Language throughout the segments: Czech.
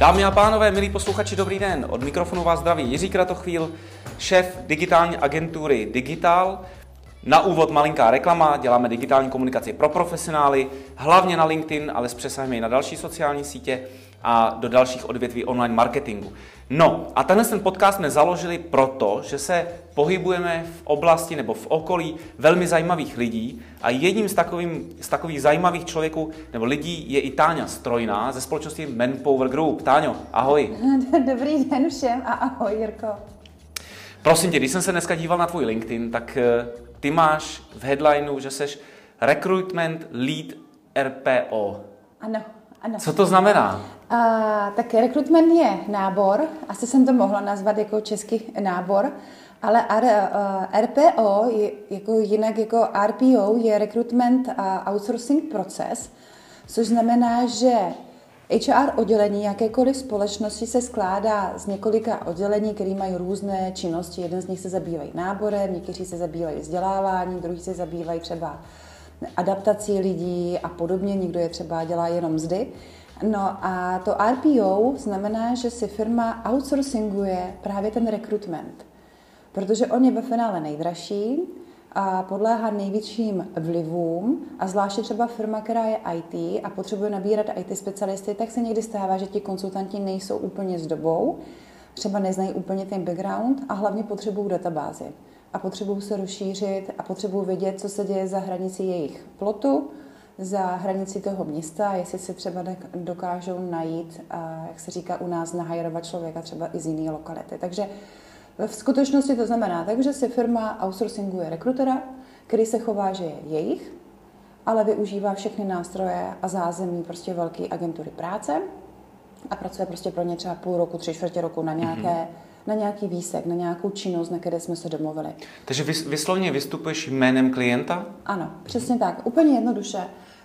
Dámy a pánové, milí posluchači, dobrý den. Od mikrofonu vás zdraví Jiří Kratochvíl, šéf digitální agentury Digital. Na úvod malinká reklama, děláme digitální komunikaci pro profesionály, hlavně na LinkedIn, ale s přesahem i na další sociální sítě a do dalších odvětví online marketingu. No a tenhle ten podcast jsme založili proto, že se pohybujeme v oblasti nebo v okolí velmi zajímavých lidí a jedním z, takovým, z takových zajímavých člověků nebo lidí je i Táňa Strojná ze společnosti Manpower Group. Táňo, ahoj. Dobrý den všem a ahoj Jirko. Prosím tě, když jsem se dneska díval na tvůj LinkedIn, tak eh, ty máš v headlineu, že seš Recruitment Lead RPO. Ano, ano. Co to znamená? A, tak rekrutment je nábor, asi jsem to mohla nazvat jako český nábor, ale R, uh, RPO, je, jako jinak jako RPO, je recruitment a outsourcing proces, což znamená, že HR oddělení jakékoliv společnosti se skládá z několika oddělení, které mají různé činnosti. Jeden z nich se zabývají náborem, někteří se zabývají vzděláváním, druhý se zabývají třeba adaptací lidí a podobně. Někdo je třeba dělá jenom mzdy. No a to RPO znamená, že si firma outsourcinguje právě ten rekrutment, protože on je ve finále nejdražší a podléhá největším vlivům a zvláště třeba firma, která je IT a potřebuje nabírat IT specialisty, tak se někdy stává, že ti konsultanti nejsou úplně s dobou, třeba neznají úplně ten background a hlavně potřebují databázy a potřebují se rozšířit a potřebují vědět, co se děje za hranici jejich plotu, za hranici toho města, jestli si třeba dokážou najít, jak se říká u nás, nahajrovat člověka třeba i z jiné lokality. Takže v skutečnosti to znamená tak, že si firma outsourcinguje rekrutera, který se chová, že je jejich, ale využívá všechny nástroje a zázemí prostě velké agentury práce a pracuje prostě pro ně třeba půl roku, tři čtvrtě roku na nějaké mm-hmm na nějaký výsek, na nějakou činnost, na které jsme se domluvili. Takže vyslovně vystupuješ jménem klienta? Ano, přesně tak. Úplně jednoduše.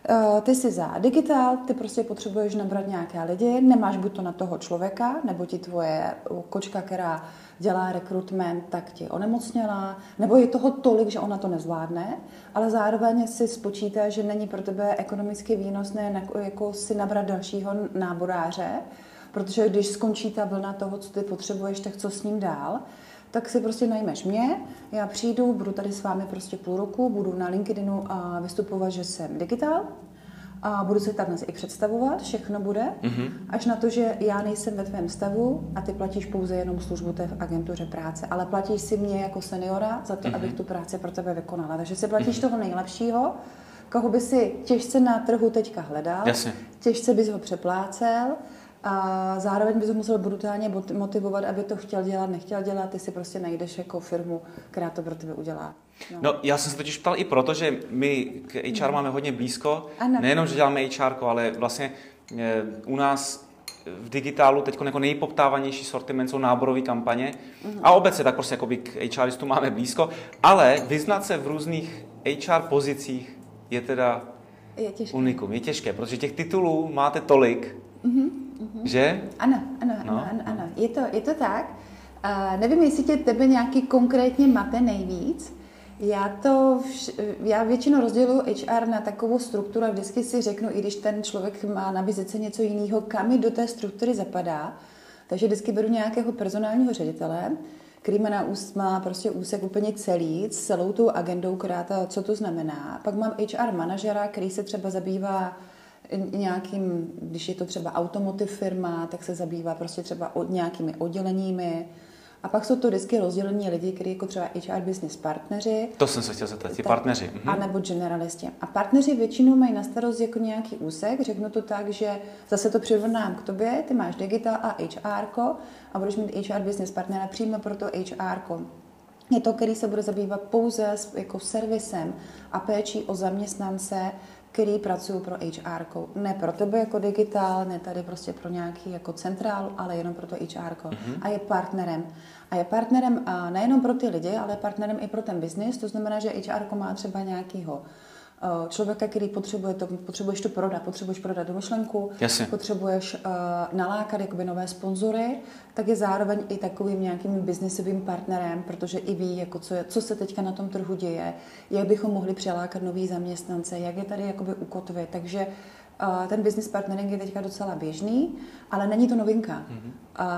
Eh, ty jsi za digitál, ty prostě potřebuješ nabrat nějaké lidi, nemáš buď to na toho člověka, nebo ti tvoje kočka, která dělá rekrutment, tak ti onemocněla, nebo je toho tolik, že ona to nezvládne, ale zároveň si spočítá, že není pro tebe ekonomicky výnosné jako si nabrat dalšího náboráře, protože když skončí ta vlna toho, co ty potřebuješ, tak co s ním dál, tak si prostě najmeš mě, já přijdu, budu tady s vámi prostě půl roku, budu na LinkedInu a vystupovat, že jsem digitál, a budu se tam i představovat, všechno bude, mm-hmm. až na to, že já nejsem ve tvém stavu a ty platíš pouze jenom službu té v agentuře práce, ale platíš si mě jako seniora za to, mm-hmm. abych tu práci pro tebe vykonala. Takže si platíš mm-hmm. toho nejlepšího, koho by si těžce na trhu teďka hledal, Jasně. těžce bys ho přeplácel, a zároveň bys ho musel brutálně motivovat, aby to chtěl dělat, nechtěl dělat, ty si prostě najdeš jako firmu, která to pro tebe udělá. No, no já jsem se totiž ptal i proto, že my k HR máme hodně blízko, ano. nejenom, že děláme HR, ale vlastně e, u nás v digitálu teď jako nejpoptávanější sortiment jsou náborové kampaně uh-huh. a obecně tak prostě jako k HRistům máme blízko, ale vyznat se v různých HR pozicích je teda je těžké. unikum, je těžké, protože těch titulů máte tolik. Mm-hmm. Že? Ano, ano, no. ano, ano, ano. Je to, je to tak. Uh, nevím, jestli tě tebe nějaký konkrétně mate nejvíc. Já to, vš- já většinou rozděluji HR na takovou strukturu a vždycky si řeknu, i když ten člověk má na vizice něco jiného, kam mi do té struktury zapadá. Takže vždycky beru nějakého personálního ředitele, který má, na úst, má prostě úsek úplně celý, s celou tou agendou, která to, co to znamená. Pak mám HR manažera, který se třeba zabývá nějakým, když je to třeba automotiv firma, tak se zabývá prostě třeba od nějakými odděleními. A pak jsou to vždycky rozdělení lidi, kteří jako třeba HR business partneři. To jsem se chtěl zeptat, ti partneři. Mhm. A nebo generalisti. A partneři většinou mají na starost jako nějaký úsek, řeknu to tak, že zase to přirovnám k tobě, ty máš digital a HR a budeš mít HR business partnera přímo pro to HR. Je to, který se bude zabývat pouze jako servisem a péčí o zaměstnance, který pracují pro HR. Ne pro tebe jako digitál, ne tady prostě pro nějaký jako centrál, ale jenom pro to HR. Mm-hmm. A je partnerem. A je partnerem a nejenom pro ty lidi, ale partnerem i pro ten biznis. To znamená, že HR má třeba nějakýho Eh, člověka, který potřebuje to, potřebuješ to prodat, potřebuješ prodat domyšlenku, Jasně. potřebuješ uh, nalákat jakoby nové sponzory, tak je zároveň i takovým nějakým biznisovým partnerem, protože i ví, jako co, je, co se teďka na tom trhu děje, jak bychom mohli přilákat nový zaměstnance, jak je tady jakoby ukotvit. Takže ten business partnering je teďka docela běžný, ale není to novinka. Mm-hmm.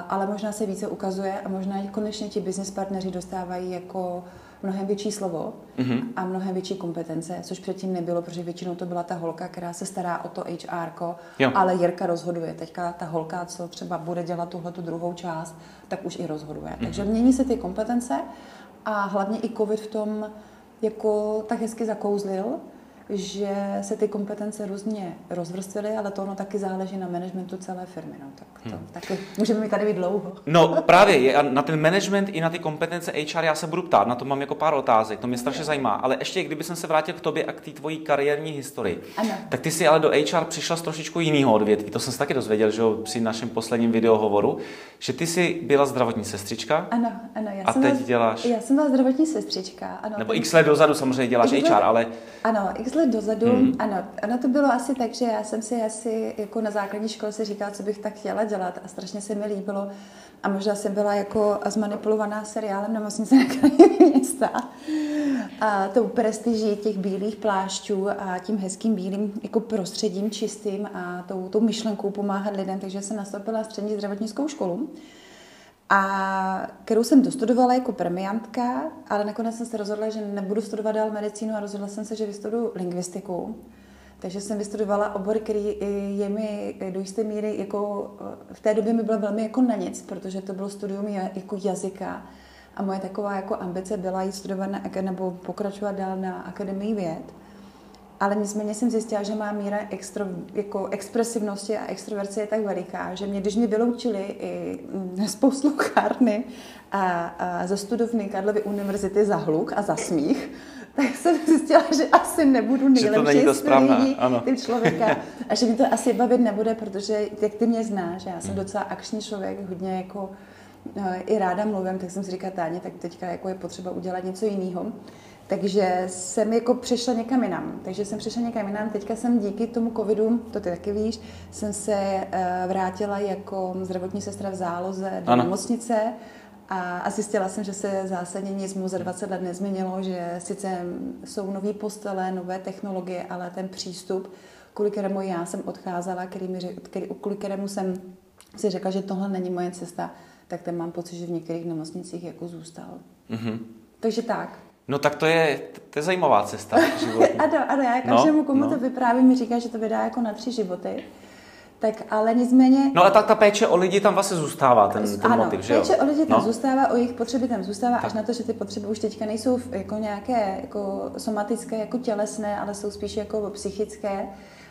Ale možná se více ukazuje a možná konečně ti business partneři dostávají jako mnohem větší slovo mm-hmm. a mnohem větší kompetence, což předtím nebylo, protože většinou to byla ta holka, která se stará o to HR, ale Jirka rozhoduje. Teďka ta holka, co třeba bude dělat tuhle tu druhou část, tak už i rozhoduje. Mm-hmm. Takže mění se ty kompetence a hlavně i covid v tom jako tak hezky zakouzlil, že se ty kompetence různě rozvrstvily, ale to ono taky záleží na managementu celé firmy. No, tak to hmm. taky můžeme mi tady být dlouho. No právě, na ten management i na ty kompetence HR já se budu ptát, na to mám jako pár otázek, to mě strašně zajímá. Ale ještě, kdyby jsem se vrátil k tobě a k té tvojí kariérní historii, ano. tak ty jsi ale do HR přišla z trošičku jiného odvětví. To jsem se taky dozvěděl, že jo, při našem posledním videohovoru, že ty jsi byla zdravotní sestřička. Ano, ano. Já a jsem teď byla, děláš. Já jsem byla zdravotní sestřička. Ano, Nebo x let dozadu samozřejmě děláš HR, ale. Ano, x let dozadu, hmm. ano, ano, to bylo asi tak, že já jsem si asi jako na základní škole si říkala, co bych tak chtěla dělat a strašně se mi líbilo. A možná jsem byla jako zmanipulovaná seriálem nemocnice na kraji města. A tou prestiží těch bílých plášťů a tím hezkým bílým jako prostředím čistým a tou, tou myšlenkou pomáhat lidem, takže jsem nastoupila střední zdravotnickou školu a kterou jsem dostudovala jako premiantka, ale nakonec jsem se rozhodla, že nebudu studovat dál medicínu a rozhodla jsem se, že vystuduju lingvistiku. Takže jsem vystudovala obor, který je mi do jisté míry, jako v té době mi bylo velmi jako na nic, protože to bylo studium jako jazyka. A moje taková jako ambice byla jít studovat na, nebo pokračovat dál na Akademii věd. Ale nicméně jsem zjistila, že má míra extro, jako expresivnosti a extroverce je tak veliká, že mě, když mě vyloučili i mm, z posluchárny a, a ze studovny Karlovy univerzity za hluk a za smích, tak jsem zjistila, že asi nebudu nejlepší typ člověka a že mi to asi bavit nebude, protože jak ty mě znáš, já jsem hmm. docela akční člověk, hodně jako eh, i ráda mluvím, tak jsem si říkala, Táně, tak teďka jako je potřeba udělat něco jiného. Takže jsem jako přešla někam jinam. Takže jsem přešla někam jinam. Teďka jsem díky tomu covidu, to ty taky víš, jsem se eh, vrátila jako zdravotní sestra v záloze do ano. nemocnice a, a zjistila jsem, že se zásadně nic mu za 20 let nezměnilo, že sice jsou nové postele, nové technologie, ale ten přístup, kvůli kterému já jsem odcházela, který mi, který, kvůli kterému jsem si řekla, že tohle není moje cesta, tak ten mám pocit, že v některých nemocnicích jako zůstal. Mm-hmm. Takže tak. No tak to je, to je zajímavá cesta ano, ano, já každému, no, komu no. to vyprávím, mi říká, že to vydá jako na tři životy. Tak ale nicméně... No a ta, ta péče o lidi tam vlastně zůstává, ten, ten ano, motiv, že jo? péče o lidi tam no. zůstává, o jejich potřeby tam zůstává, tak. až na to, že ty potřeby už teďka nejsou jako nějaké jako somatické, jako tělesné, ale jsou spíš jako psychické.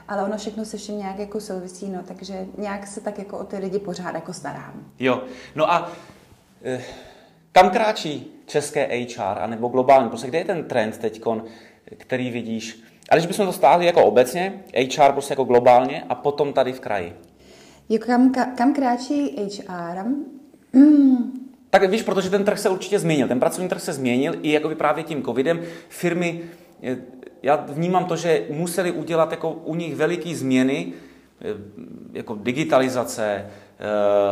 Ale ono všechno se všem nějak jako souvisí, no, takže nějak se tak jako o ty lidi pořád jako starám. Jo, no a eh, kam kráčí české HR, anebo globální? Prostě kde je ten trend teď, který vidíš? A když bychom to stáhli jako obecně, HR prostě jako globálně a potom tady v kraji. Jo, kam, kam kráčí HR? Tak víš, protože ten trh se určitě změnil, ten pracovní trh se změnil i jako právě tím covidem. Firmy, já vnímám to, že museli udělat jako u nich veliké změny, jako digitalizace,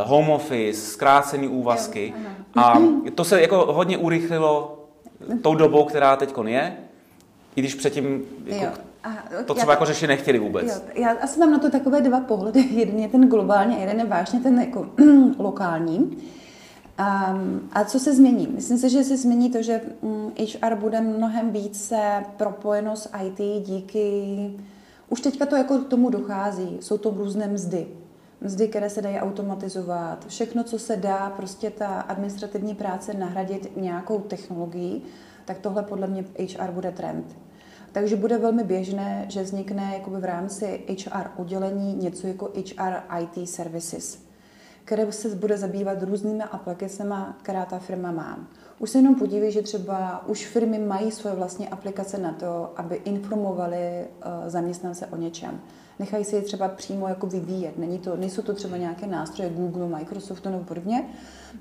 home office, zkrácený úvazky. Jo, a to se jako hodně urychlilo tou dobou, která teď je, i když předtím jako, a, to třeba já, jako řešit nechtěli vůbec. Jo, já asi mám na to takové dva pohledy. Jeden je ten globální, jeden je vážně ten jako lokální. Um, a co se změní? Myslím si, že se změní to, že HR mm, bude mnohem více propojeno s IT díky... Už teďka to jako k tomu dochází. Jsou to různé mzdy mzdy, které se dají automatizovat, všechno, co se dá, prostě ta administrativní práce nahradit nějakou technologií, tak tohle podle mě HR bude trend. Takže bude velmi běžné, že vznikne jakoby v rámci HR oddělení něco jako HR IT Services, které se bude zabývat různými aplikacemi, která ta firma má. Už se jenom podívej, že třeba už firmy mají svoje vlastní aplikace na to, aby informovali eh, zaměstnance o něčem nechají si je třeba přímo jako vyvíjet. Není to, nejsou to třeba nějaké nástroje Google, Microsoftu nebo podobně,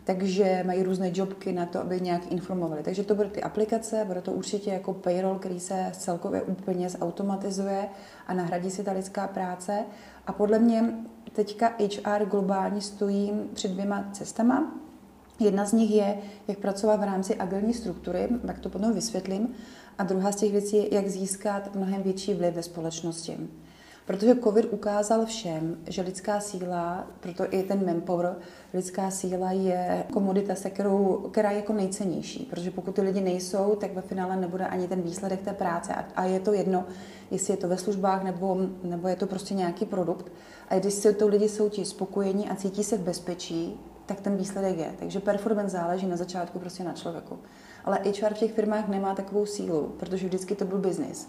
takže mají různé jobky na to, aby nějak informovali. Takže to budou ty aplikace, bude to určitě jako payroll, který se celkově úplně zautomatizuje a nahradí si ta lidská práce. A podle mě teďka HR globálně stojí před dvěma cestama. Jedna z nich je, jak pracovat v rámci agilní struktury, tak to potom vysvětlím. A druhá z těch věcí je, jak získat mnohem větší vliv ve společnosti. Protože COVID ukázal všem, že lidská síla, proto i ten manpower, lidská síla je komodita, se kterou, která je jako nejcennější. Protože pokud ty lidi nejsou, tak ve finále nebude ani ten výsledek té práce. A, a je to jedno, jestli je to ve službách nebo, nebo je to prostě nějaký produkt. A když se to lidi jsou ti spokojení a cítí se v bezpečí, tak ten výsledek je. Takže performance záleží na začátku prostě na člověku. Ale HR v těch firmách nemá takovou sílu, protože vždycky to byl biznis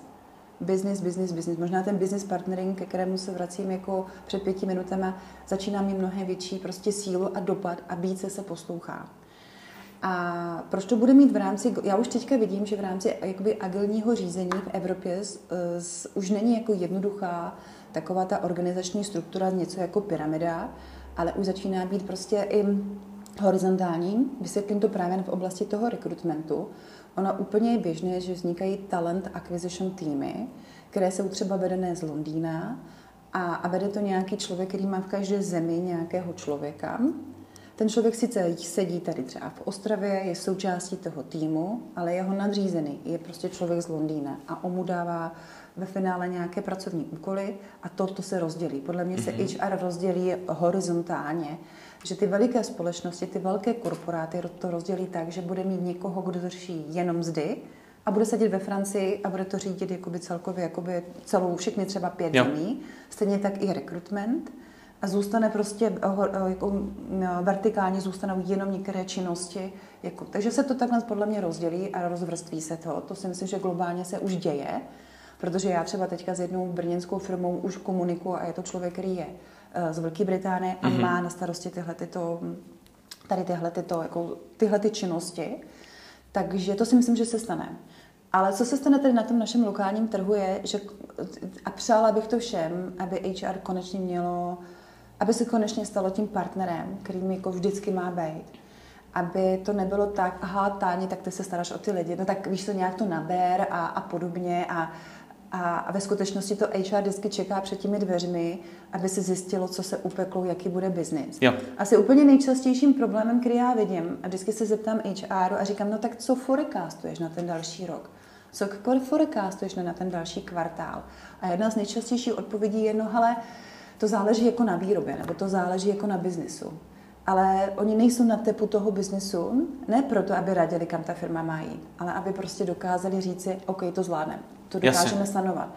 business, business, business. Možná ten business partnering, ke kterému se vracím jako před pěti minutami, začíná mít mnohem větší prostě sílu a dopad a více se poslouchá. A proč to bude mít v rámci, já už teďka vidím, že v rámci jakoby agilního řízení v Evropě z, už není jako jednoduchá taková ta organizační struktura, něco jako pyramida, ale už začíná být prostě i horizontální. Vysvětlím to právě v oblasti toho rekrutmentu. Ono úplně je běžné, že vznikají talent acquisition týmy, které jsou třeba vedené z Londýna a, a vede to nějaký člověk, který má v každé zemi nějakého člověka. Ten člověk sice sedí tady třeba v Ostravě, je součástí toho týmu, ale jeho nadřízený je prostě člověk z Londýna a on mu dává ve finále nějaké pracovní úkoly a to, to se rozdělí. Podle mě se mm-hmm. HR rozdělí horizontálně že ty veliké společnosti, ty velké korporáty to rozdělí tak, že bude mít někoho, kdo to řeší jenom mzdy a bude sedět ve Francii a bude to řídit jakoby celkově jakoby celou, všechny třeba pět jo. zemí. Stejně tak i rekrutment a zůstane prostě eh, eh, jako eh, vertikálně zůstanou jenom některé činnosti. Jako, takže se to takhle podle mě rozdělí a rozvrství se to. To si myslím, že globálně se už děje, protože já třeba teďka s jednou brněnskou firmou už komunikuju a je to člověk, který je z Velké Británie a mm-hmm. má na starosti tyhle tyto, tady tyhle, tyto, jako, tyhle ty činnosti. Takže to si myslím, že se stane. Ale co se stane tady na tom našem lokálním trhu je, že a přála bych to všem, aby HR konečně mělo, aby se konečně stalo tím partnerem, kterým jako vždycky má být. Aby to nebylo tak, aha, Táni, tak ty se staráš o ty lidi, no tak víš to nějak to naber a, a podobně a a, ve skutečnosti to HR vždycky čeká před těmi dveřmi, aby se zjistilo, co se upeklo, jaký bude biznis. Asi úplně nejčastějším problémem, který já vidím, a vždycky se zeptám HR a říkám, no tak co forecastuješ na ten další rok? Co forecastuješ na ten další kvartál? A jedna z nejčastějších odpovědí je, no hele, to záleží jako na výrobě, nebo to záleží jako na biznisu. Ale oni nejsou na tepu toho biznesu, ne proto, aby radili, kam ta firma má jít, ale aby prostě dokázali říci, OK, to zvládneme to dokážeme Jasně. sanovat.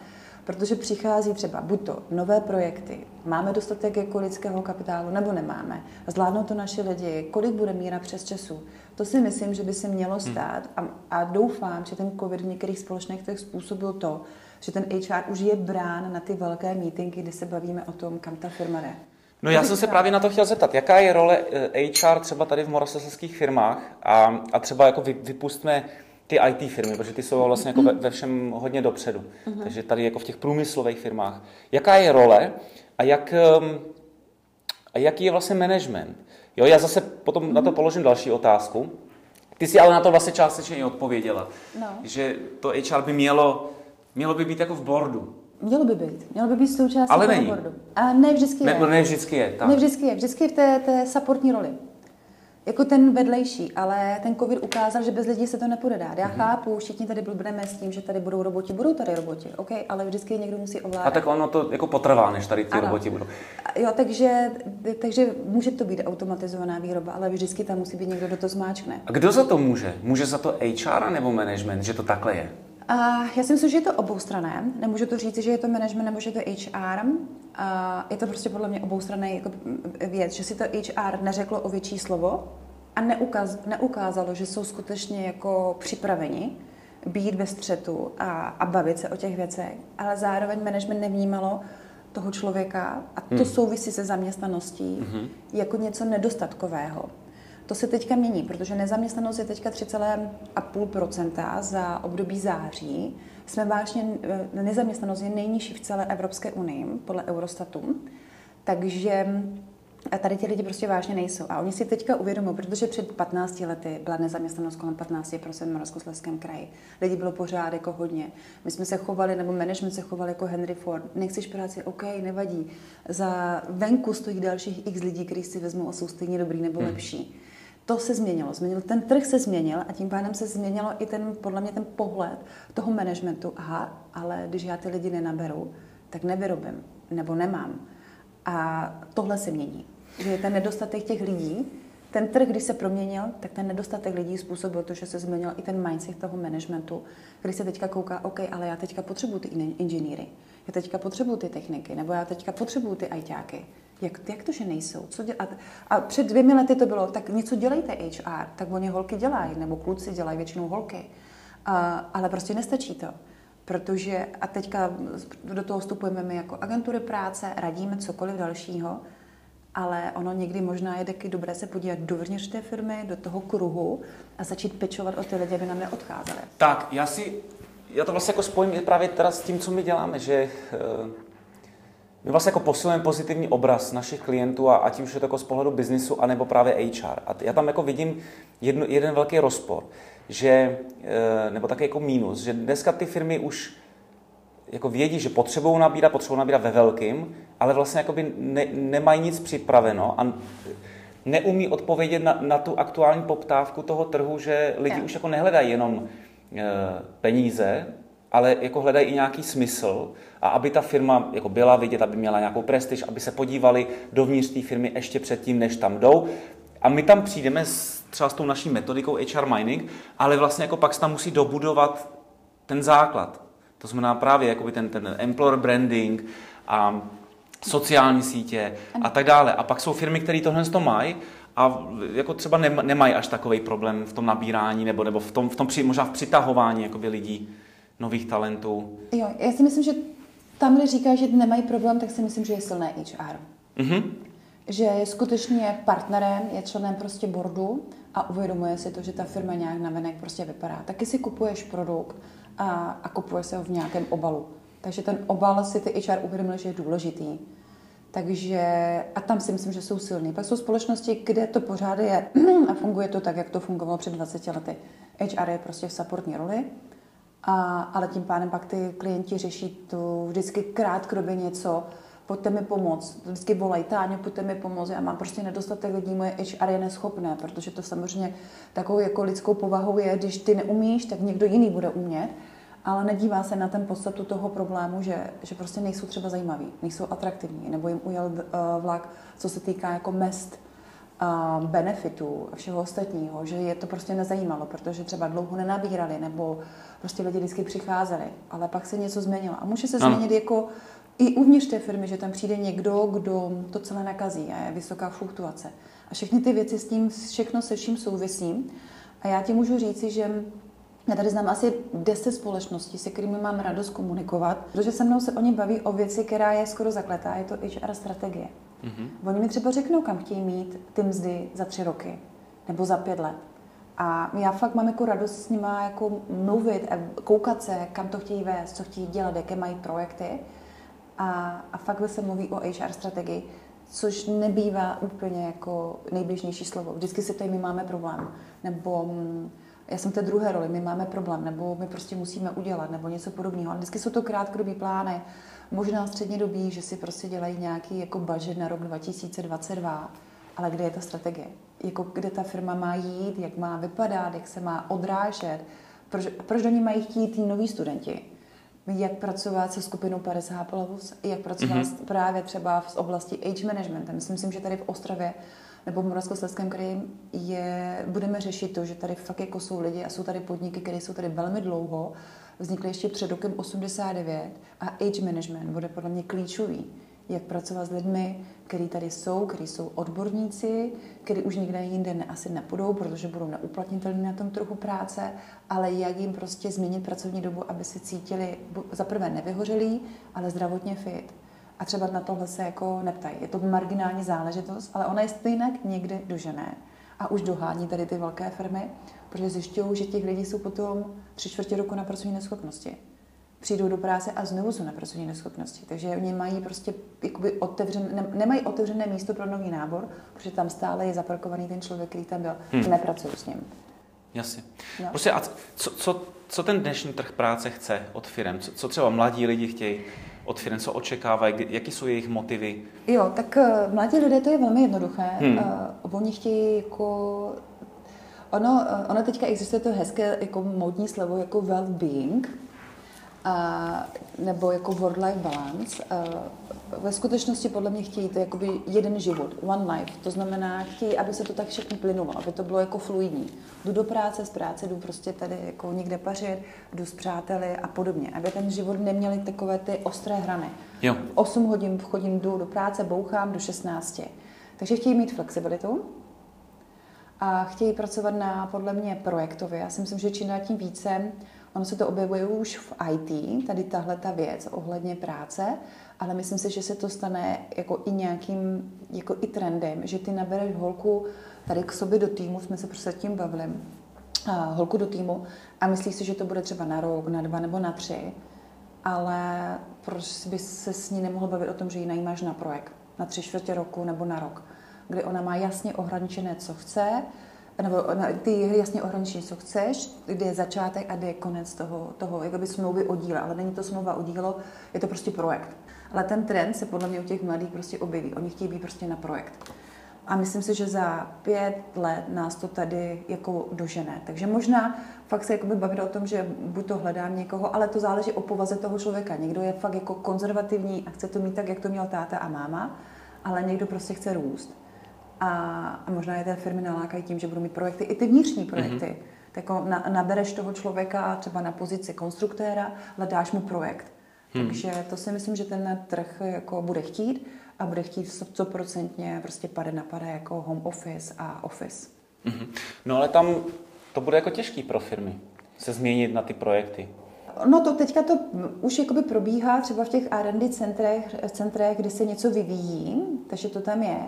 Protože přichází třeba buď to nové projekty, máme dostatek jako lidského kapitálu, nebo nemáme. Zvládnou to naši lidi, kolik bude míra přes času. To si myslím, že by se mělo hmm. stát a, a doufám, že ten COVID v některých společnostech způsobil to, že ten HR už je brán na ty velké meetingy, kdy se bavíme o tom, kam ta firma jde. No já jsem se právě na to chtěl zeptat, jaká je role HR třeba tady v moravskoslezských firmách a, a třeba jako vy, vypustme ty IT firmy, protože ty jsou vlastně jako ve, ve všem hodně dopředu. Uh-huh. Takže tady jako v těch průmyslových firmách. Jaká je role a, jak, um, a jaký je vlastně management? Jo, já zase potom uh-huh. na to položím další otázku. Ty jsi ale na to vlastně částečně i odpověděla. No. Že to HR by mělo, mělo by být jako v boardu. Mělo by být. Mělo by být součástí Ale není. boardu. A ne vždycky je. Ne, ne vždycky je. Tak. Ne vždycky je. Vždycky je v té, té supportní roli jako ten vedlejší, ale ten covid ukázal, že bez lidí se to nepůjde dát. Já mm-hmm. chápu, všichni tady budeme s tím, že tady budou roboti, budou tady roboti, OK, ale vždycky někdo musí ovládat. A tak ono to jako potrvá, než tady ty ano. roboti budou. Jo, takže, takže může to být automatizovaná výroba, ale vždycky tam musí být někdo, kdo to zmáčkne. A kdo za to může? Může za to HR nebo management, že to takhle je? A já si myslím, že je to oboustrané. Nemůžu to říct, že je to management nebo že je to HR. A je to prostě podle mě oboustranný jako věc, že si to HR neřeklo o větší slovo a neukaz, neukázalo, že jsou skutečně jako připraveni být ve střetu a, a bavit se o těch věcech, ale zároveň management nevnímalo toho člověka a to hmm. souvisí se zaměstnaností hmm. jako něco nedostatkového. To se teďka mění, protože nezaměstnanost je teďka 3,5% za období září. Jsme vážně, eh, nezaměstnanost je nejnižší v celé Evropské unii, podle Eurostatu. Takže a tady ti lidi prostě vážně nejsou. A oni si teďka uvědomují, protože před 15 lety byla nezaměstnanost kolem 15% v Moravskoslezském kraji. Lidi bylo pořád jako hodně. My jsme se chovali, nebo management se choval jako Henry Ford. Nechceš práci, OK, nevadí. Za venku stojí dalších x lidí, kteří si vezmou a jsou stejně dobrý nebo hmm. lepší to se změnilo. změnilo. Ten trh se změnil a tím pádem se změnilo i ten, podle mě, ten pohled toho managementu. Aha, ale když já ty lidi nenaberu, tak nevyrobím nebo nemám. A tohle se mění. Že ten nedostatek těch lidí, ten trh, když se proměnil, tak ten nedostatek lidí způsobil to, že se změnil i ten mindset toho managementu, který se teďka kouká, OK, ale já teďka potřebuji ty inženýry, já teďka potřebuji ty techniky, nebo já teďka potřebuji ty ajťáky. Jak, jak to, že nejsou? Co a, a před dvěmi lety to bylo, tak něco dělejte HR, tak oni holky dělají, nebo kluci dělají většinou holky. A, ale prostě nestačí to. Protože, a teďka do toho vstupujeme my jako agentury práce, radíme cokoliv dalšího, ale ono někdy možná je taky dobré se podívat dovnitř té firmy, do toho kruhu a začít pečovat o ty lidi, aby nám neodcházeli. Tak, já si, já to vlastně jako spojím právě teda s tím, co my děláme, že eh, my vlastně jako posilujeme pozitivní obraz našich klientů a, a tím, že je to jako z pohledu biznisu, anebo právě HR. A já tam jako vidím jedno, jeden velký rozpor, že, eh, nebo také jako mínus, že dneska ty firmy už jako vědí, že potřebují nabírat, potřebují nabírat ve velkým, ale vlastně jakoby ne, nemají nic připraveno a neumí odpovědět na, na tu aktuální poptávku toho trhu, že lidi už jako nehledají jenom e, peníze, ale jako hledají i nějaký smysl a aby ta firma jako byla vidět, aby měla nějakou prestiž, aby se podívali dovnitř té firmy ještě předtím, než tam jdou. A my tam přijdeme s, třeba s tou naší metodikou HR mining, ale vlastně jako pak se tam musí dobudovat ten základ. To znamená právě jakoby ten, ten employer branding a sociální sítě a tak dále. A pak jsou firmy, které tohle to mají a jako třeba nemají až takový problém v tom nabírání nebo, nebo v tom, v tom při, možná v přitahování jakoby lidí, nových talentů. Jo, já si myslím, že tam, když říká, že nemají problém, tak si myslím, že je silné HR. Mm-hmm. Že je skutečně partnerem, je členem prostě boardu a uvědomuje si to, že ta firma nějak navenek prostě vypadá. Taky si kupuješ produkt a, a kupuje se ho v nějakém obalu. Takže ten obal si ty HR uvědomili, že je důležitý. Takže, a tam si myslím, že jsou silný. Pak jsou společnosti, kde to pořád je a funguje to tak, jak to fungovalo před 20 lety. HR je prostě v supportní roli, a, ale tím pádem pak ty klienti řeší to vždycky krátkodobě něco, pojďte mi pomoct. Vždycky volají, Táňo, pojďte mi pomoct. Já mám prostě nedostatek lidí, moje HR je neschopné, protože to samozřejmě takovou jako lidskou povahou je, když ty neumíš, tak někdo jiný bude umět ale nedívá se na ten podstatu toho problému, že, že prostě nejsou třeba zajímaví, nejsou atraktivní, nebo jim ujel uh, vlak, co se týká jako mest, benefitů a všeho ostatního, že je to prostě nezajímalo, protože třeba dlouho nenabírali, nebo prostě lidi vždycky přicházeli, ale pak se něco změnilo. A může se změnit jako i uvnitř té firmy, že tam přijde někdo, kdo to celé nakazí a je vysoká fluktuace. A všechny ty věci s tím, všechno se vším souvisí. A já ti můžu říci, že já tady znám asi 10 společností, se kterými mám radost komunikovat, protože se mnou se oni baví o věci, která je skoro zakletá, je to HR strategie. Mm-hmm. Oni mi třeba řeknou, kam chtějí mít ty mzdy za tři roky nebo za pět let. A já fakt mám jako radost s nimi jako mluvit, koukat se, kam to chtějí vést, co chtějí dělat, jaké mají projekty. A, a fakt se mluví o HR strategii, což nebývá úplně jako nejbližnější slovo. Vždycky se tady my máme problém. Nebo mm, já jsem té druhé roli, my máme problém, nebo my prostě musíme udělat, nebo něco podobného. Ale vždycky jsou to krátkodobý plány, možná střednědobí, že si prostě dělají nějaký jako budget na rok 2022, ale kde je ta strategie? Jako kde ta firma má jít, jak má vypadat, jak se má odrážet, proč, proč do ní mají chtít tí noví studenti? Jak pracovat se skupinou 50 plus, jak pracovat mm-hmm. právě třeba v oblasti age management. Myslím, že tady v Ostravě nebo v Moravskoslezském kraji je, budeme řešit to, že tady fakt jako jsou lidi a jsou tady podniky, které jsou tady velmi dlouho, vznikly ještě před rokem 89 a age management bude podle mě klíčový. Jak pracovat s lidmi, kteří tady jsou, kteří jsou odborníci, kteří už nikde jinde ne, asi nepůjdou, protože budou neuplatnitelní na tom trhu práce, ale jak jim prostě změnit pracovní dobu, aby se cítili za prvé nevyhořelí, ale zdravotně fit a třeba na tohle se jako neptají. Je to marginální záležitost, ale ona je stejně někde dožené a už dohání tady ty velké firmy, protože zjišťují, že těch lidí jsou potom tři čtvrtě roku na pracovní neschopnosti. Přijdou do práce a znovu jsou na pracovní neschopnosti. Takže oni mají prostě jakoby otevřen, ne, nemají otevřené místo pro nový nábor, protože tam stále je zaparkovaný ten člověk, který tam byl. Hmm. Nepracují s ním. Jasně. No. Prostě a co, co, co ten dnešní trh práce chce od firm? Co, co třeba mladí lidi chtějí? Od firm, co očekávají, jaký jsou jejich motivy? Jo, tak uh, mladí lidé to je velmi jednoduché. Hmm. Uh, oni chtějí jako... Ono, uh, ono teďka existuje to hezké jako módní slovo jako well-being. a, nebo jako work-life balance. A, ve skutečnosti podle mě chtějí to jakoby jeden život, one life. To znamená, chtějí, aby se to tak všechno plynulo, aby to bylo jako fluidní. Jdu do práce, z práce jdu prostě tady jako někde pařit, jdu s přáteli a podobně. Aby ten život neměli takové ty ostré hrany. Jo. 8 hodin chodím, jdu do práce, bouchám do 16. Takže chtějí mít flexibilitu a chtějí pracovat na, podle mě, projektově. Já si myslím, že čím dál tím více, ono se to objevuje už v IT, tady tahle ta věc ohledně práce, ale myslím si, že se to stane jako i nějakým, jako i trendem, že ty nabereš holku tady k sobě do týmu, jsme se prostě tím bavili, holku do týmu a myslíš si, že to bude třeba na rok, na dva nebo na tři, ale proč by se s ní nemohl bavit o tom, že ji najímáš na projekt, na tři čtvrtě roku nebo na rok, kdy ona má jasně ohraničené, co chce, nebo ty jasně ohraničení, co chceš, kde je začátek a kde je konec toho, toho jakoby smlouvy o díle, ale není to smlouva o dílo, je to prostě projekt. Ale ten trend se podle mě u těch mladých prostě objeví. Oni chtějí být prostě na projekt. A myslím si, že za pět let nás to tady jako dožené. Takže možná fakt se jakoby bavit o tom, že buď to hledám někoho, ale to záleží o povaze toho člověka. Někdo je fakt jako konzervativní a chce to mít tak, jak to měl táta a máma, ale někdo prostě chce růst. A, a možná je té firmy nalákají tím, že budou mít projekty, i ty vnitřní projekty. Mm-hmm. Tak jako na, nabereš toho člověka třeba na pozici konstruktéra, ale dáš mu projekt. Hmm. Takže to si myslím, že ten trh jako bude chtít a bude chtít 100% prostě pade na pade jako home office a office. Mm-hmm. No ale tam to bude jako těžký pro firmy se změnit na ty projekty. No to teďka to už jakoby probíhá třeba v těch R&D centrech, centrech, kdy se něco vyvíjí, takže to tam je.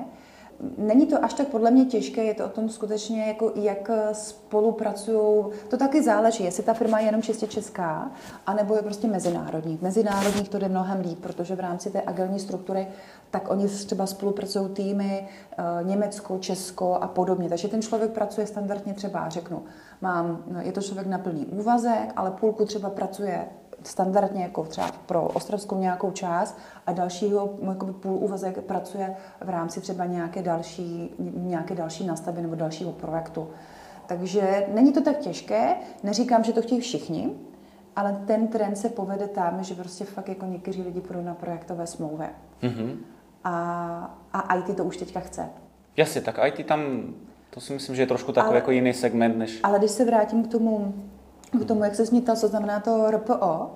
Není to až tak podle mě těžké, je to o tom skutečně, jako jak spolupracují. To taky záleží, jestli ta firma je jenom čistě česká, anebo je prostě mezinárodní. V mezinárodních to jde mnohem líp, protože v rámci té agilní struktury tak oni třeba spolupracují týmy eh, Německo, Česko a podobně. Takže ten člověk pracuje standardně třeba, řeknu, mám, no, je to člověk na plný úvazek, ale půlku třeba pracuje standardně jako třeba pro ostravskou nějakou část a dalšího jakoby půl úvazek pracuje v rámci třeba nějaké další, nějaké další nastavby nebo dalšího projektu. Takže není to tak těžké, neříkám, že to chtějí všichni, ale ten trend se povede tam, že prostě fakt jako někteří lidi půjdou na projektové smlouvy. Mm-hmm. A, a IT to už teďka chce. Jasně, tak IT tam, to si myslím, že je trošku takový ale, jako jiný segment než... Ale když se vrátím k tomu, k tomu, jak se zmítal, co znamená to RPO,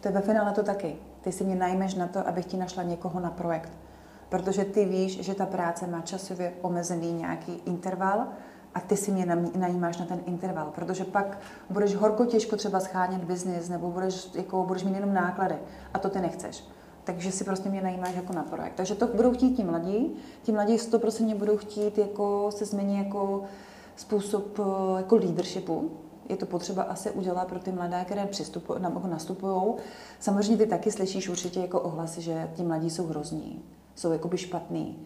to je ve finále to taky. Ty si mě najmeš na to, abych ti našla někoho na projekt. Protože ty víš, že ta práce má časově omezený nějaký interval a ty si mě najímáš na ten interval, protože pak budeš horko těžko třeba schánět biznis nebo budeš, jako, budeš mít jenom náklady a to ty nechceš. Takže si prostě mě najímáš jako na projekt. Takže to budou chtít ti mladí. Ti mladí 100% budou chtít jako se změnit jako způsob jako leadershipu, je to potřeba asi udělat pro ty mladé, které přistupují, nastupují. Samozřejmě ty taky slyšíš určitě jako ohlasy, že ti mladí jsou hrozní, jsou jakoby špatný.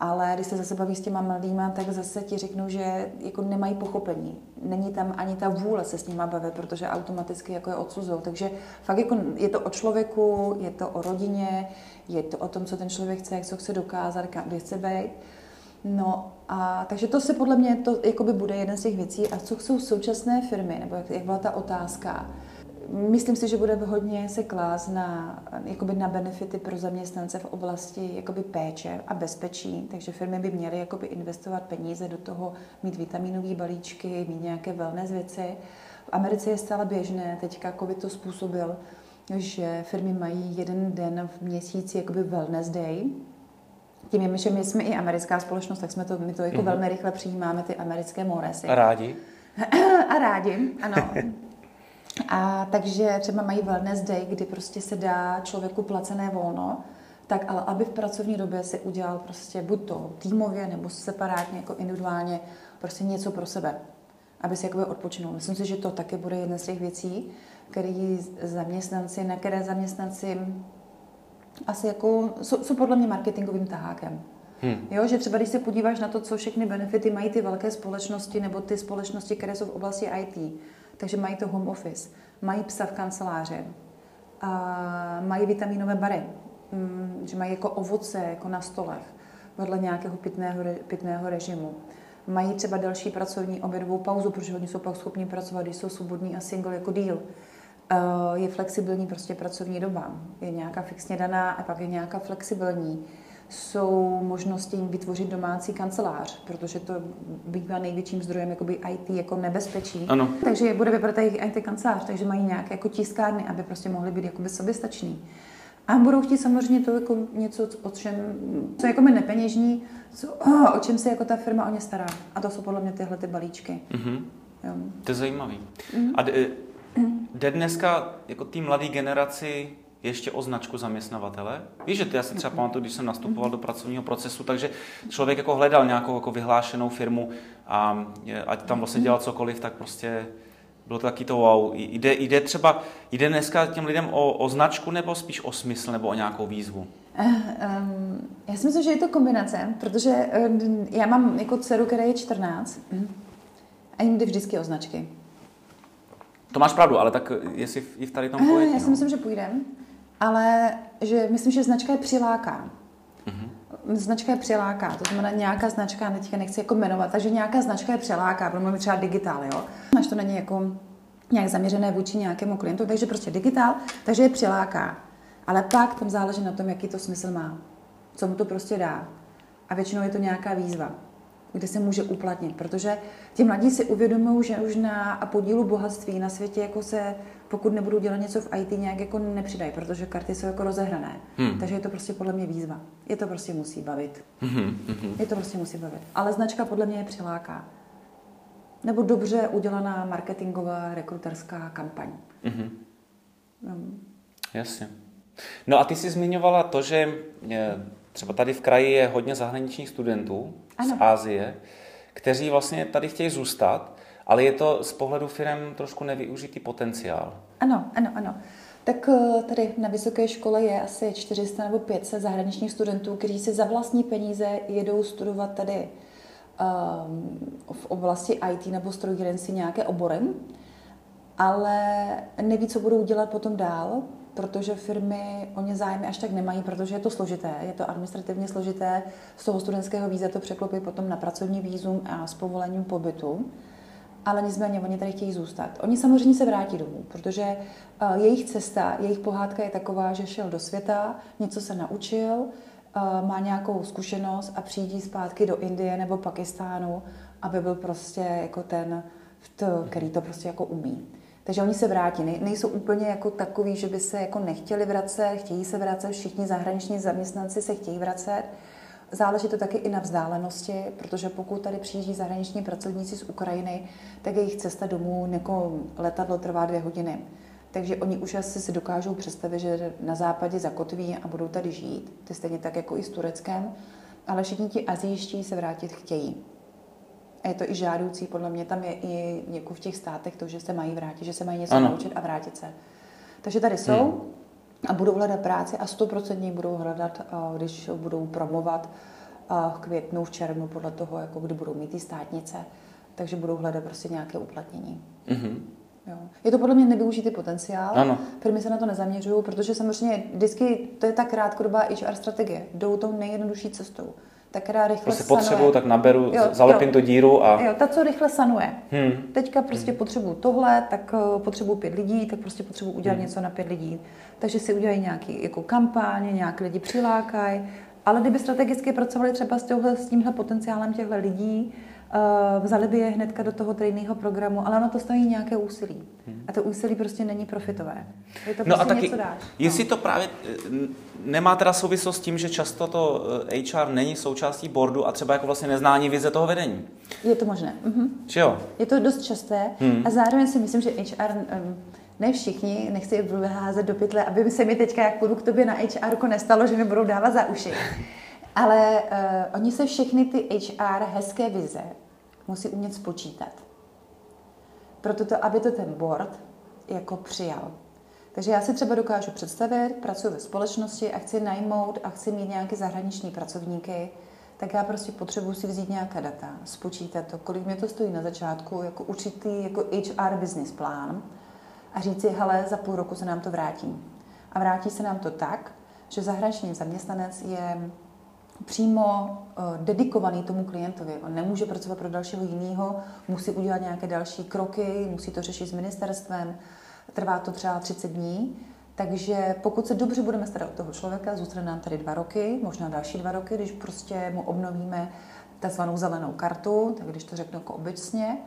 Ale když se zase baví s těma mladýma, tak zase ti řeknu, že jako nemají pochopení. Není tam ani ta vůle se s nima bavit, protože automaticky jako je odsuzou. Takže fakt jako je to o člověku, je to o rodině, je to o tom, co ten člověk chce, jak co chce dokázat, kde chce být. No a takže to se podle mě to jakoby bude jeden z těch věcí. A co jsou současné firmy, nebo jak, jak byla ta otázka? Myslím si, že bude hodně se klást na, jakoby na benefity pro zaměstnance v oblasti jakoby péče a bezpečí, takže firmy by měly jakoby investovat peníze do toho, mít vitaminové balíčky, mít nějaké wellness věci. V Americe je stále běžné, teďka COVID to způsobil, že firmy mají jeden den v měsíci jakoby wellness day, tím je, že my jsme i americká společnost, tak jsme to, my to jako mm-hmm. velmi rychle přijímáme, ty americké moresy. A rádi? a rádi, ano. A takže třeba mají wellness day, kdy prostě se dá člověku placené volno, tak ale aby v pracovní době si udělal prostě buď to týmově nebo separátně, jako individuálně, prostě něco pro sebe, aby si jakoby odpočinul. Myslím si, že to taky bude jedna z těch věcí, který zaměstnanci, na které zaměstnanci asi jako, jsou, jsou podle mě marketingovým tahákem. Hmm. Jo, že třeba když se podíváš na to, co všechny benefity mají ty velké společnosti nebo ty společnosti, které jsou v oblasti IT, takže mají to home office, mají psa v kanceláři, a mají vitaminové bary, mm, že mají jako ovoce jako na stolech vedle nějakého pitného, pitného režimu. Mají třeba další pracovní obědovou pauzu, protože oni jsou pak schopni pracovat, když jsou svobodní a single jako deal je flexibilní prostě pracovní doba. Je nějaká fixně daná a pak je nějaká flexibilní. Jsou možnosti vytvořit domácí kancelář, protože to bývá největším zdrojem jakoby IT jako nebezpečí. Ano. Takže bude vypadat jejich IT kancelář, takže mají nějaké jako tiskárny, aby prostě mohly být jakoby soběstační. A budou chtít samozřejmě to jako něco, o čem, co jako mi nepeněžní, co, o čem se jako ta firma o ně stará. A to jsou podle mě tyhle ty balíčky. Mm-hmm. Jo. To je zajímavý. Mm-hmm. A jde dneska jako té mladé generaci ještě o značku zaměstnavatele? Víš, že ty já si třeba pamatuju, když jsem nastupoval do pracovního procesu, takže člověk jako hledal nějakou jako vyhlášenou firmu a ať tam vlastně dělal cokoliv, tak prostě bylo to taky to wow. Jde, jde třeba, jde dneska těm lidem o, o značku nebo spíš o smysl nebo o nějakou výzvu? Uh, um, já si myslím, že je to kombinace, protože uh, já mám jako dceru, která je 14 a jim jde vždycky o značky. To máš pravdu, ale tak jestli i v tady tom pojetí, Já si no. myslím, že půjdem, ale že myslím, že značka je přiláká. Uh-huh. Značka je přiláká, to znamená nějaká značka, teďka nechci jako jmenovat, takže nějaká značka je přiláká, pro mě třeba digitál, jo. Až to není jako nějak zaměřené vůči nějakému klientu, takže prostě digitál, takže je přiláká. Ale pak tam záleží na tom, jaký to smysl má, co mu to prostě dá. A většinou je to nějaká výzva kde se může uplatnit, protože ti mladí si uvědomují, že už na podílu bohatství na světě jako se, pokud nebudou dělat něco v IT, nějak jako nepřidají, protože karty jsou jako rozehrané. Hmm. Takže je to prostě podle mě výzva. Je to prostě musí bavit. Hmm. Je to prostě musí bavit. Ale značka podle mě je přiláká. Nebo dobře udělaná marketingová rekruterská kampaň. Hmm. Hmm. Jasně. No a ty jsi zmiňovala to, že eh, třeba tady v kraji je hodně zahraničních studentů ano. z Ázie, kteří vlastně tady chtějí zůstat, ale je to z pohledu firm trošku nevyužitý potenciál. Ano, ano, ano. Tak eh, tady na vysoké škole je asi 400 nebo 500 zahraničních studentů, kteří si za vlastní peníze jedou studovat tady um, v oblasti IT nebo strojírenství nějaké obory, ale neví, co budou dělat potom dál, protože firmy o ně zájmy až tak nemají, protože je to složité, je to administrativně složité. Z toho studentského víza to překlopí potom na pracovní vízum a s povolením pobytu. Ale nicméně oni tady chtějí zůstat. Oni samozřejmě se vrátí domů, protože uh, jejich cesta, jejich pohádka je taková, že šel do světa, něco se naučil, uh, má nějakou zkušenost a přijde zpátky do Indie nebo Pakistánu, aby byl prostě jako ten, který to prostě jako umí. Takže oni se vrátí. Nejsou úplně jako takový, že by se jako nechtěli vracet, chtějí se vracet, všichni zahraniční zaměstnanci se chtějí vracet. Záleží to taky i na vzdálenosti, protože pokud tady přijíždí zahraniční pracovníci z Ukrajiny, tak jejich cesta domů jako letadlo trvá dvě hodiny. Takže oni už asi si dokážou představit, že na západě zakotví a budou tady žít. To je stejně tak jako i s Tureckem. Ale všichni ti azijští se vrátit chtějí. A je to i žádoucí, podle mě tam je i jako v těch státech to, že se mají vrátit, že se mají něco ano. naučit a vrátit se. Takže tady jsou hmm. a budou hledat práci a stoprocentně budou hledat, když budou promovat v květnu, v červnu, podle toho, jako kdy budou mít ty státnice, takže budou hledat prostě nějaké uplatnění. Mm-hmm. Jo. Je to podle mě nevyužitý potenciál. Ano. Firmy se na to nezaměřují, protože samozřejmě vždycky to je ta krátkodobá HR strategie. Jdou tou nejjednodušší cestou ta, která rychle prostě potřebuju, tak naberu, jo, zalepím jo. tu díru a... Jo, ta, co rychle sanuje. Hmm. Teďka prostě hmm. potřebuju tohle, tak uh, potřebuju pět lidí, tak prostě potřebuju udělat hmm. něco na pět lidí. Takže si udělají nějaký jako kampaně, nějaké lidi přilákají. Ale kdyby strategicky pracovali třeba s, tohle, s tímhle potenciálem těchto lidí, vzali by je hnedka do toho trejného programu, ale ono to stojí nějaké úsilí. A to úsilí prostě není profitové. Je to no prostě a taky, něco dáš. Jestli no. to právě eh, nemá teda souvislost s tím, že často to HR eh, není součástí boardu a třeba jako vlastně neznání vize toho vedení. Je to možné. Mhm. Jo? Je to dost časté hmm. a zároveň si myslím, že HR um, ne všichni, nechci vyházet do pytle, aby se mi teďka, jak půjdu k tobě na HR, nestalo, že mi budou dávat za uši. Ale uh, oni se všechny ty HR hezké vize musí umět spočítat. Proto to, aby to ten board jako přijal. Takže já si třeba dokážu představit, pracuji ve společnosti a chci najmout a chci mít nějaké zahraniční pracovníky, tak já prostě potřebuji si vzít nějaká data, spočítat to, kolik mě to stojí na začátku, jako určitý jako HR business plán a říct si, hele, za půl roku se nám to vrátí. A vrátí se nám to tak, že zahraniční zaměstnanec je přímo uh, dedikovaný tomu klientovi. On nemůže pracovat pro dalšího jiného, musí udělat nějaké další kroky, musí to řešit s ministerstvem, trvá to třeba 30 dní, takže pokud se dobře budeme starat o toho člověka, zůstane nám tady dva roky, možná další dva roky, když prostě mu obnovíme takzvanou zelenou kartu, tak když to řeknu jako obecně,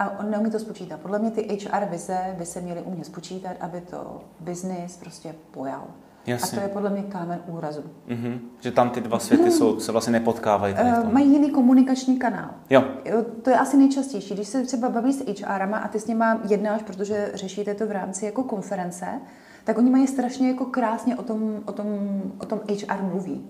a on neumí to spočítat. Podle mě ty HR vize by se měly umět spočítat, aby to business prostě pojal. Jasně. A to je podle mě kámen úrazu. Mm-hmm. Že tam ty dva světy jsou, se vlastně nepotkávají. Uh, mají jiný komunikační kanál. Jo. To je asi nejčastější. Když se třeba baví s HRama a ty s nima jednáš, protože řešíte to v rámci jako konference, tak oni mají strašně jako krásně o tom, o tom, o tom HR mluví.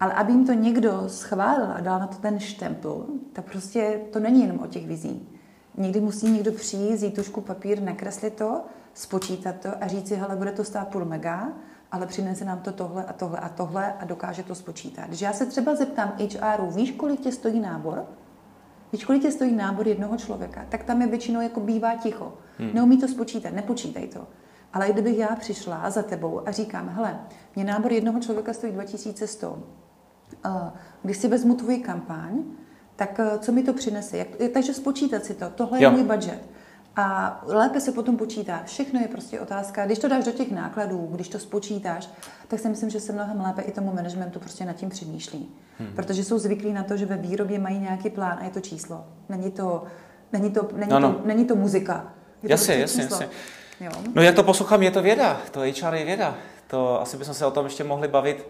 Ale aby jim to někdo schválil a dal na to ten štempl, tak prostě to není jenom o těch vizí. Někdy musí někdo přijít, vzít tušku papír, nakreslit to, spočítat to a říct si, hele, bude to stát půl mega, ale přinese nám to tohle a tohle a tohle a dokáže to spočítat. Když já se třeba zeptám HRu, víš, kolik tě stojí nábor? Víš, kolik tě stojí nábor jednoho člověka? Tak tam je většinou jako bývá ticho. Hmm. Neumí to spočítat, nepočítej to. Ale kdybych já přišla za tebou a říkám, hele, mě nábor jednoho člověka stojí 2100. Když si vezmu tvůj kampaň, tak eh, co mi to přinese? Jak, takže spočítat si to. Tohle jo. je můj budget. A lépe se potom počítá. Všechno je prostě otázka. Když to dáš do těch nákladů, když to spočítáš, tak si myslím, že se mnohem lépe i tomu managementu prostě nad tím přemýšlí. Hmm. Protože jsou zvyklí na to, že ve výrobě mají nějaký plán a je to číslo. Není to, není to, není no, no. to, není to muzika. Je jasně, to prostě jasně, jasně. Jo. No jak to poslouchám, je to věda. To HR je věda. To asi bychom se o tom ještě mohli bavit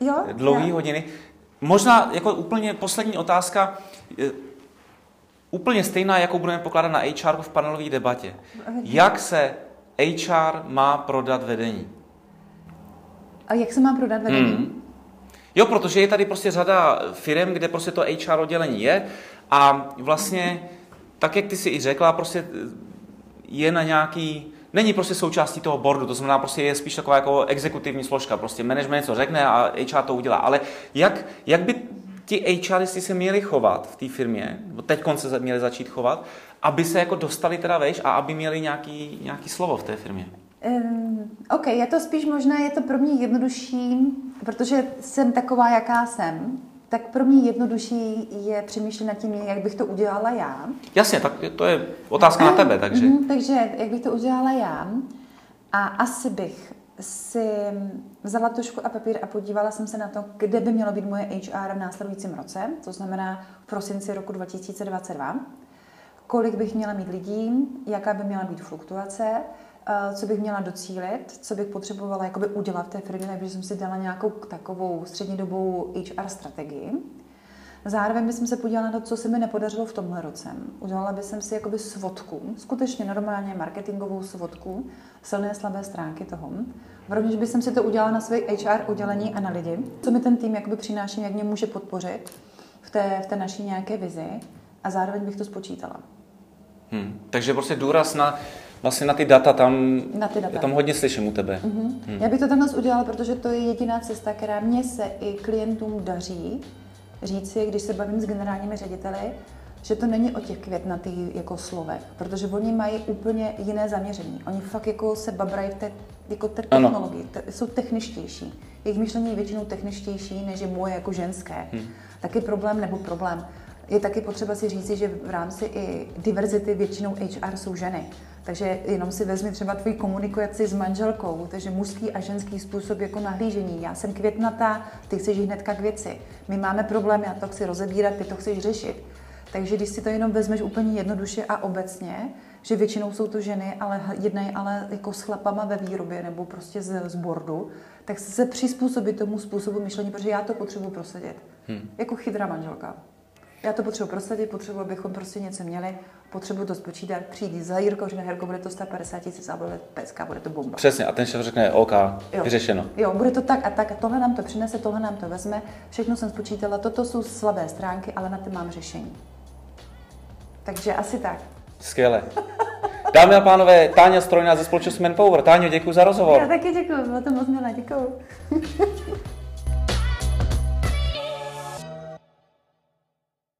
jo, dlouhé hodiny. Možná jako úplně poslední otázka, úplně stejná, jakou budeme pokládat na HR v panelové debatě. Jak se HR má prodat vedení? A jak se má prodat vedení? Hmm. Jo, protože je tady prostě řada firm, kde prostě to HR oddělení je a vlastně, tak jak ty si i řekla, prostě je na nějaký není prostě součástí toho boardu, to znamená prostě je spíš taková jako exekutivní složka, prostě management něco řekne a HR to udělá. Ale jak, jak by ti HRisti se měli chovat v té firmě, nebo teď se měli začít chovat, aby se jako dostali teda vejš a aby měli nějaký, nějaký slovo v té firmě? Um, OK, je to spíš možná, je to pro mě jednodušší, protože jsem taková, jaká jsem, tak pro mě jednodušší je přemýšlet nad tím, jak bych to udělala já. Jasně, tak to je otázka na tebe, takže. Mm, takže jak bych to udělala já a asi bych si vzala tušku a papír a podívala jsem se na to, kde by mělo být moje HR v následujícím roce, to znamená v prosinci roku 2022, kolik bych měla mít lidí, jaká by měla být fluktuace, Eh, co bych měla docílit, co bych potřebovala jakoby udělat v té firmě, takže jsem si dala nějakou takovou střednědobou HR strategii. Zároveň bych se podívala na to, co se mi nepodařilo v tomhle roce. Udělala bych si jakoby svodku, skutečně normálně marketingovou svodku, silné slabé stránky toho. Rovněž bych si to udělala na své HR udělení a na lidi, co mi ten tým jakoby přináší, jak mě může podpořit v té, v té naší nějaké vizi a zároveň bych to spočítala. Hmm. Takže prostě důraz na vlastně na ty data tam, na ty data. tam hodně slyším u tebe. Mm-hmm. Hmm. Já bych to takhle udělala, protože to je jediná cesta, která mě se i klientům daří říci, když se bavím s generálními řediteli, že to není o těch květnatých jako slovech, protože oni mají úplně jiné zaměření. Oni fakt jako se babrají v té, jako té technologii, te, jsou techničtější. Jejich myšlení je většinou techničtější, než je moje jako ženské. Hmm. Taky problém nebo problém. Je taky potřeba si říci, že v rámci i diverzity většinou HR jsou ženy. Takže jenom si vezmi třeba tvoji komunikaci s manželkou, takže mužský a ženský způsob jako nahlížení. Já jsem květnatá, ty chceš hnedka k věci. My máme problém, já to chci rozebírat, ty to chceš řešit. Takže když si to jenom vezmeš úplně jednoduše a obecně, že většinou jsou to ženy, ale jednají ale jako s chlapama ve výrobě nebo prostě z, z bordu, tak se přizpůsobit tomu způsobu myšlení, protože já to potřebuji prosadit. Hmm. Jako chytrá manželka. Já to potřebuji prosadit, potřebuji, abychom prostě něco měli, potřebuji to spočítat, přijít za Jirkou, řekne, Herko, bude to 150 tisíc a bude pecka, bude to bomba. Přesně, a ten šéf řekne, OK, jo. vyřešeno. Jo, bude to tak a tak, a tohle nám to přinese, tohle nám to vezme, všechno jsem spočítala, toto jsou slabé stránky, ale na to mám řešení. Takže asi tak. Skvěle. Dámy a pánové, Táňa Strojná ze společnosti Manpower. Táňo, děkuji za rozhovor. Já taky děkuji, bylo to moc milé, děkuji.